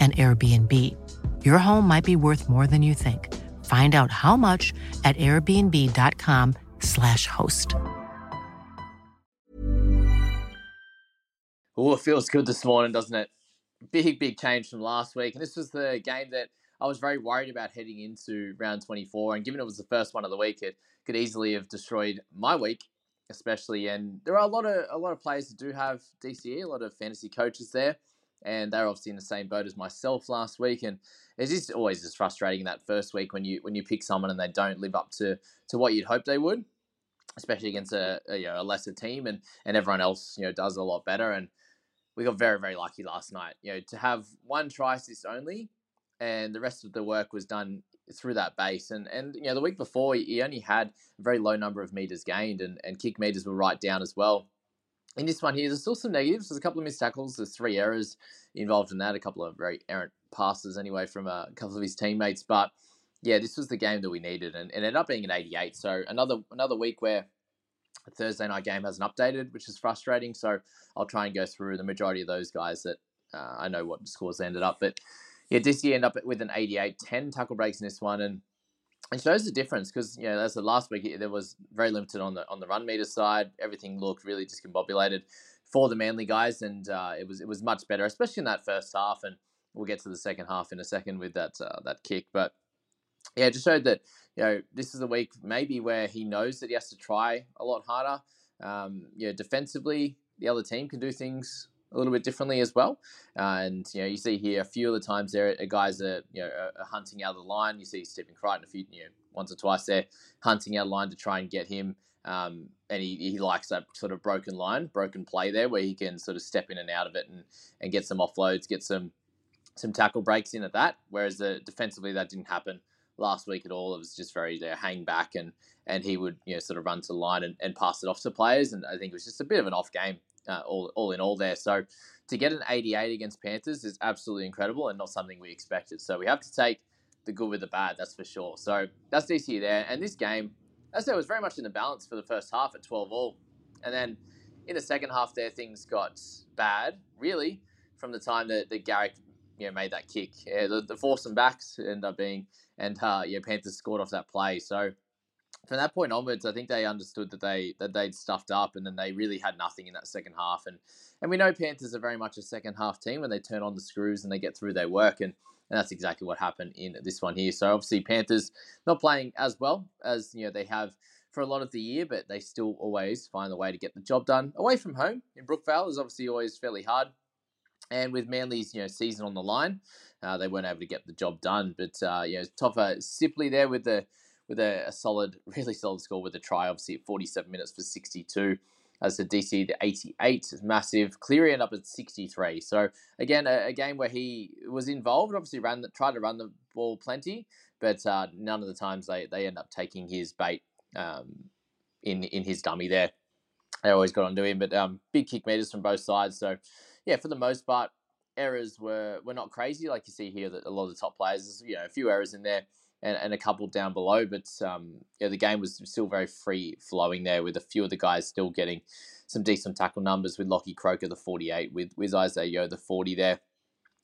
an Airbnb. Your home might be worth more than you think. Find out how much at airbnb.com/slash host. Oh, it feels good this morning, doesn't it? Big, big change from last week. And this was the game that I was very worried about heading into round 24. And given it was the first one of the week, it could easily have destroyed my week, especially. And there are a lot of a lot of players that do have DCE, a lot of fantasy coaches there and they're obviously in the same boat as myself last week. And it's just always just frustrating that first week when you when you pick someone and they don't live up to to what you'd hope they would, especially against a, a, you know, a lesser team and and everyone else you know does a lot better. And we got very very lucky last night. You know to have one try assist only, and the rest of the work was done through that base. And and you know the week before he only had a very low number of meters gained, and and kick meters were right down as well in this one here, there's still some negatives. There's a couple of missed tackles. There's three errors involved in that. A couple of very errant passes anyway from a couple of his teammates. But yeah, this was the game that we needed, and it ended up being an 88. So another another week where the Thursday night game hasn't updated, which is frustrating. So I'll try and go through the majority of those guys that uh, I know what scores ended up. But yeah, this year end up with an 88, 10 tackle breaks in this one, and it shows the difference because you know as the last week there was very limited on the on the run meter side. Everything looked really discombobulated for the Manly guys, and uh, it was it was much better, especially in that first half. And we'll get to the second half in a second with that uh, that kick, but yeah, it just showed that you know this is a week maybe where he knows that he has to try a lot harder. Um, know, defensively, the other team can do things a little bit differently as well. Uh, and you know, you see here a few of the times there, guys are you know are hunting out of the line. You see Stephen Crichton a few you know once or twice there hunting out of line to try and get him. Um, and he, he likes that sort of broken line, broken play there, where he can sort of step in and out of it and, and get some offloads, get some some tackle breaks in at that. Whereas the, defensively, that didn't happen last week at all. It was just very there, hang back, and and he would you know sort of run to the line and, and pass it off to players. And I think it was just a bit of an off game uh, all, all in all there. So to get an 88 against Panthers is absolutely incredible and not something we expected. So we have to take the good with the bad, that's for sure. So that's DC there. And this game, as I said, was very much in the balance for the first half at 12 all. And then in the second half there, things got bad, really, from the time that, that Garrick you know, made that kick. Yeah, the, the force and backs end up being, and uh, yeah, Panthers scored off that play. So from that point onwards, I think they understood that they that they'd stuffed up, and then they really had nothing in that second half. And and we know Panthers are very much a second half team when they turn on the screws and they get through their work, and, and that's exactly what happened in this one here. So obviously Panthers not playing as well as you know they have for a lot of the year, but they still always find a way to get the job done away from home in Brookvale is obviously always fairly hard. And with Manly's you know season on the line, uh, they weren't able to get the job done. But uh, you know Sipley there with the with a, a, solid, really solid score with a try, obviously at 47 minutes for 62. As the DC, the 88 is massive. Cleary ended up at 63. So again, a, a, game where he was involved. Obviously, ran the, tried to run the ball plenty, but uh, none of the times they, they end up taking his bait um, in in his dummy there. They always got onto him, but um, big kick meters from both sides. So yeah, for the most part, errors were were not crazy like you see here that a lot of the top players, you know, a few errors in there and, and a couple down below, but um, yeah, the game was still very free flowing there with a few of the guys still getting some decent tackle numbers with Lockie Croker the 48, with with Isaah Yeo the 40 there,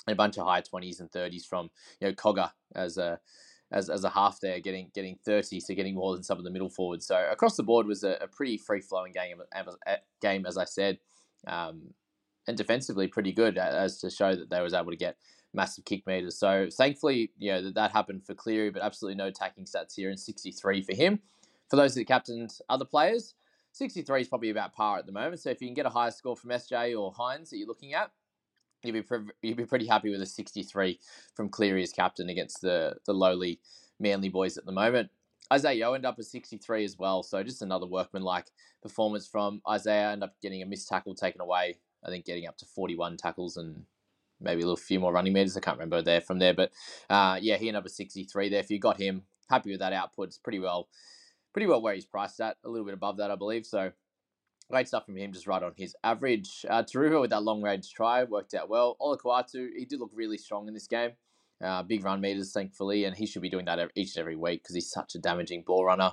and a bunch of high 20s and 30s from you know Cogger as a as, as a half there, getting getting 30, so getting more than some of the middle forwards. So across the board was a, a pretty free flowing game game as I said. Um, and defensively pretty good as to show that they was able to get massive kick meters. So thankfully, you know, that, that happened for Cleary, but absolutely no attacking stats here and 63 for him. For those that captained other players, 63 is probably about par at the moment. So if you can get a higher score from SJ or Hynes that you're looking at, you'd be pre- you'd be pretty happy with a 63 from Cleary as captain against the the lowly Manly boys at the moment. Isaiah ended up at 63 as well, so just another workman-like performance from Isaiah. Ended up getting a missed tackle taken away I think getting up to 41 tackles and maybe a little few more running meters. I can't remember there from there, but uh, yeah, he up at 63 there. If you got him, happy with that output. It's pretty well, pretty well where he's priced at, a little bit above that, I believe. So great stuff from him, just right on his average. Uh, Turuva with that long range try worked out well. Olakau'atu, he did look really strong in this game. Uh, big run meters, thankfully, and he should be doing that each and every week because he's such a damaging ball runner.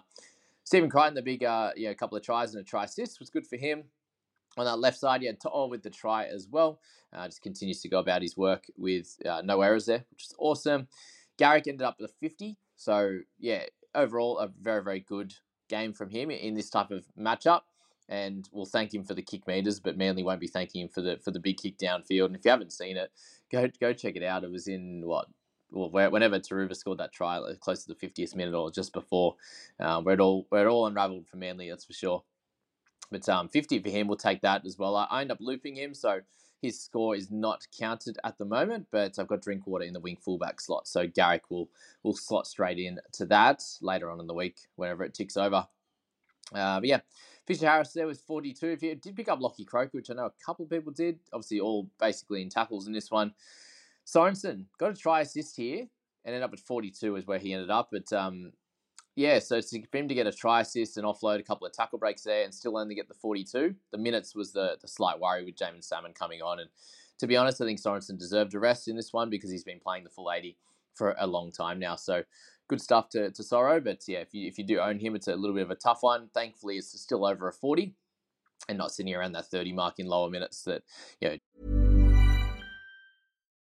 Stephen Crichton, the big, uh, yeah, couple of tries and a try assist was good for him. On that left side, he had To'o with the try as well. Uh, just continues to go about his work with uh, no errors there, which is awesome. Garrick ended up with a 50. So, yeah, overall, a very, very good game from him in this type of matchup. And we'll thank him for the kick meters, but Manly won't be thanking him for the for the big kick downfield. And if you haven't seen it, go go check it out. It was in what well, whenever Turuva scored that try, close to the 50th minute or just before, uh, where it all where it all unravelled for Manly, that's for sure. But um, 50 for him, we'll take that as well. I, I end up looping him, so his score is not counted at the moment, but I've got Drinkwater in the wing fullback slot, so Garrick will will slot straight in to that later on in the week, whenever it ticks over. Uh, but yeah, Fisher Harris there was 42. If you did pick up Lockie Croker, which I know a couple of people did, obviously all basically in tackles in this one. Sorensen got a try assist here and ended up at 42 is where he ended up. But um, yeah, so for him to get a try assist and offload a couple of tackle breaks there and still only get the 42, the minutes was the, the slight worry with Jaeman Salmon coming on. And to be honest, I think Sorensen deserved a rest in this one because he's been playing the full 80 for a long time now. So good stuff to, to Sorrow. But yeah, if you, if you do own him, it's a little bit of a tough one. Thankfully, it's still over a 40 and not sitting around that 30 mark in lower minutes that, you know,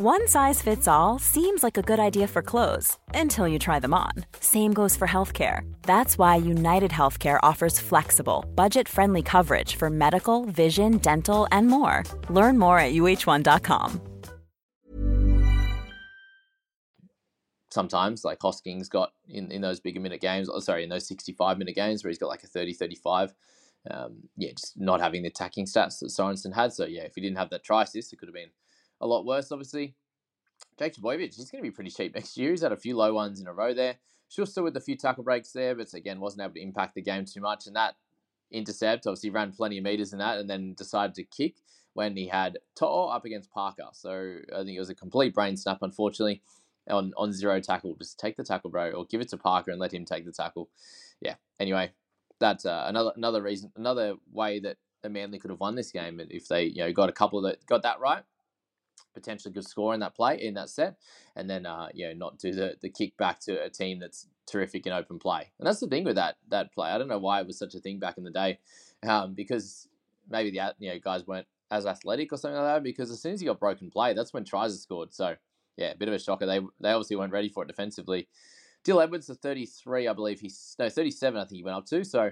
One size fits all seems like a good idea for clothes until you try them on. Same goes for healthcare. That's why United Healthcare offers flexible, budget-friendly coverage for medical, vision, dental, and more. Learn more at uh1.com. sometimes like Hosking's got in, in those bigger minute games, oh, sorry, in those 65 minute games where he's got like a 30, 35. Um, yeah, just not having the attacking stats that Sorensen had. So yeah, if he didn't have that try assist, it could have been a lot worse, obviously. Jake Trbojevic, he's going to be pretty cheap next year. He's had a few low ones in a row there. Schuster with a few tackle breaks there, but again, wasn't able to impact the game too much. And that intercept, obviously ran plenty of meters in that and then decided to kick when he had To'o up against Parker. So I think it was a complete brain snap, unfortunately on, on zero tackle. Just take the tackle, bro, or give it to Parker and let him take the tackle. Yeah. Anyway, that's uh, another another reason, another way that the Manly could have won this game if they you know got a couple that got that right. Potentially good score in that play in that set, and then uh, you know not do the the kick back to a team that's terrific in open play. And that's the thing with that that play. I don't know why it was such a thing back in the day, um, because maybe the you know guys weren't as athletic or something like that. Because as soon as you got broken play, that's when tries are scored. So yeah, a bit of a shocker. They they obviously weren't ready for it defensively. Dill Edwards, the 33, I believe he's no 37. I think he went up to. So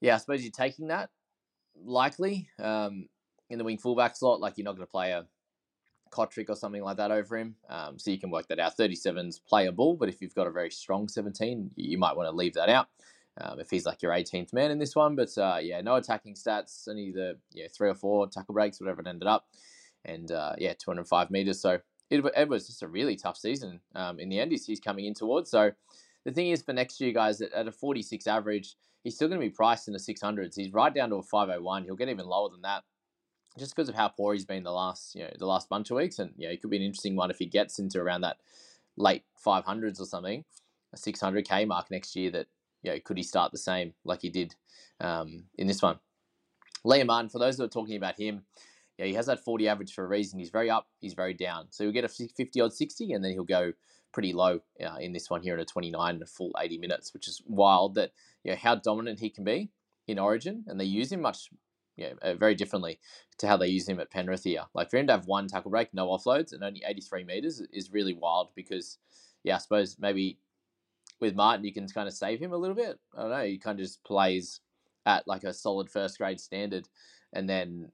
yeah, I suppose you're taking that likely um, in the wing fullback slot. Like you're not going to play a Kotrick or something like that over him. Um, so you can work that out. 37's playable, but if you've got a very strong 17, you might want to leave that out. Um, if he's like your 18th man in this one, but uh, yeah, no attacking stats, only the yeah three or four tackle breaks, whatever it ended up, and uh, yeah, 205 meters. So it, it, was just a really tough season um, in the end. He's, he's coming in towards. So the thing is, for next year, guys, at, at a 46 average, he's still going to be priced in the 600s. He's right down to a 501. He'll get even lower than that just because of how poor he's been the last you know the last bunch of weeks. And yeah, it could be an interesting one if he gets into around that late 500s or something, a 600k mark next year. That you know, could he start the same like he did um, in this one? Liam Martin, for those that are talking about him, yeah, he has that 40 average for a reason. He's very up, he's very down. So he'll get a 50 odd 60, and then he'll go pretty low uh, in this one here at a 29 and a full 80 minutes, which is wild that you know how dominant he can be in Origin, and they use him much know, uh, very differently to how they use him at Penrith here. Like for him to have one tackle break, no offloads, and only 83 meters is really wild because, yeah, I suppose maybe with Martin you can kind of save him a little bit. I don't know. He kind of just plays at like a solid first grade standard, and then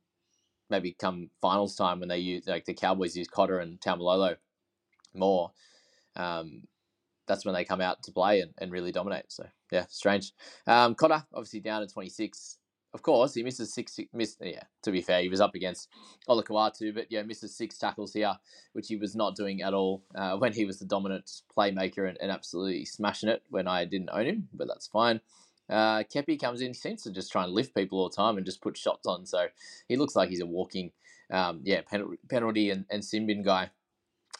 maybe come finals time when they use like the Cowboys use Cotter and Taumalolo more. Um, that's when they come out to play and, and really dominate. So yeah, strange. Um, Cotter obviously down to 26 of course, he misses six. Missed, yeah, to be fair, he was up against Olakau'atu, but yeah, misses six tackles here, which he was not doing at all uh, when he was the dominant playmaker and, and, absolutely smashing it when I didn't own him, but that's fine. Uh, Kepi comes in, he seems to just try and lift people all the time and just put shots on, so he looks like he's a walking, um, yeah, penalty, penalty and, and sin bin guy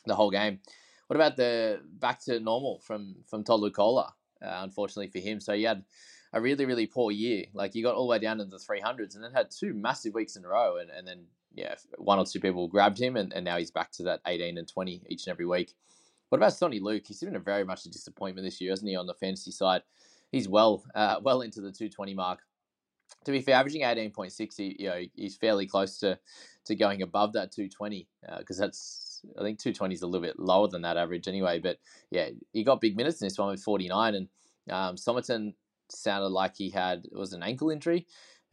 the whole game. What about the back to normal from from Tolu Koula? Uh, unfortunately for him, so he had a really, really poor year. Like you got all the way down to the 300s and then had two massive weeks in a row. And, and then, yeah, one or two people grabbed him and, and now he's back to that 18 and 20 each and every week. What about Soni Luke? He's been a very much a disappointment this year, hasn't he, on the fantasy side? He's well, uh, well into the 220 mark. To be fair, averaging 18.6, he, you know, he's fairly close to, to going above that 220 because uh, that's, I think 220 is a little bit lower than that average anyway. But yeah, he got big minutes in this one with 49 and um, Somerton sounded like he had it was an ankle injury.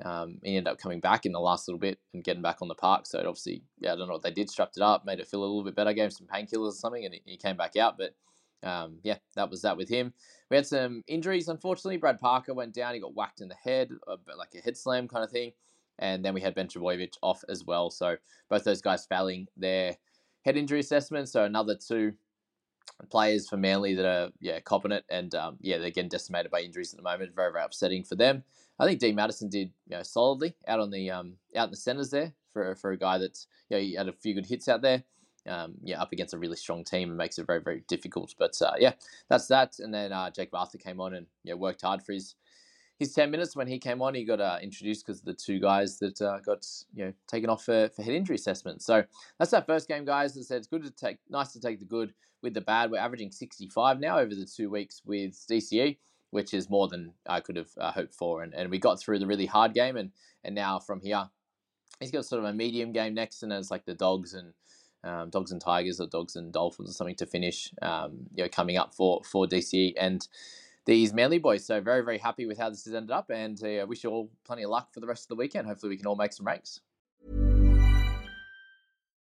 Um, he ended up coming back in the last little bit and getting back on the park. So it obviously, yeah, I don't know what they did, strapped it up, made it feel a little bit better, gave him some painkillers or something, and he, came back out. But um, yeah, that was that with him. We had some injuries, unfortunately. Brad Parker went down; he got whacked in the head, like a head slam kind of thing. And then we had Ben Trbojevic off as well. So both those guys failing their head injury assessment. So another two players for Manly that are yeah copping it, and um, yeah they're getting decimated by injuries at the moment. Very very upsetting for them. I think Dean Madison did you know solidly out on the um, out in the centres there for for a guy that's you know he had a few good hits out there. Um, yeah, up against a really strong team and makes it very very difficult. But uh, yeah, that's that. And then uh, Jake Arthur came on and yeah worked hard for his his 10 minutes when he came on, he got uh, introduced because of the two guys that uh, got you know taken off for, for head injury assessment. So that's our first game, guys. As I said, it's good to take, nice to take the good with the bad. We're averaging 65 now over the two weeks with DCE, which is more than I could have uh, hoped for. And, and we got through the really hard game, and and now from here, he's got sort of a medium game next, and it's like the dogs and um, dogs and tigers or dogs and dolphins or something to finish. Um, you know, coming up for for DCE and these Manly boys. So very, very happy with how this has ended up, and uh, wish you all plenty of luck for the rest of the weekend. Hopefully, we can all make some ranks.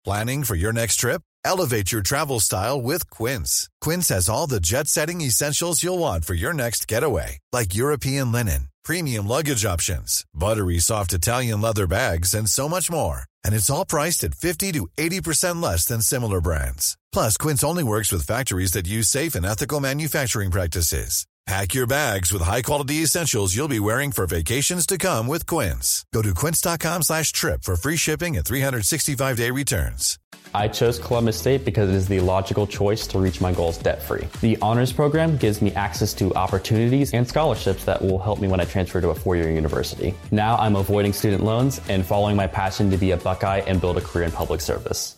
Planning for your next trip? Elevate your travel style with Quince. Quince has all the jet-setting essentials you'll want for your next getaway, like European linen, premium luggage options, buttery soft Italian leather bags, and so much more. And it's all priced at 50 to 80% less than similar brands. Plus, Quince only works with factories that use safe and ethical manufacturing practices. Pack your bags with high-quality essentials you'll be wearing for vacations to come with Quince. Go to quince.com slash trip for free shipping and 365-day returns. I chose Columbus State because it is the logical choice to reach my goals debt-free. The honors program gives me access to opportunities and scholarships that will help me when I transfer to a four-year university. Now I'm avoiding student loans and following my passion to be a Buckeye and build a career in public service.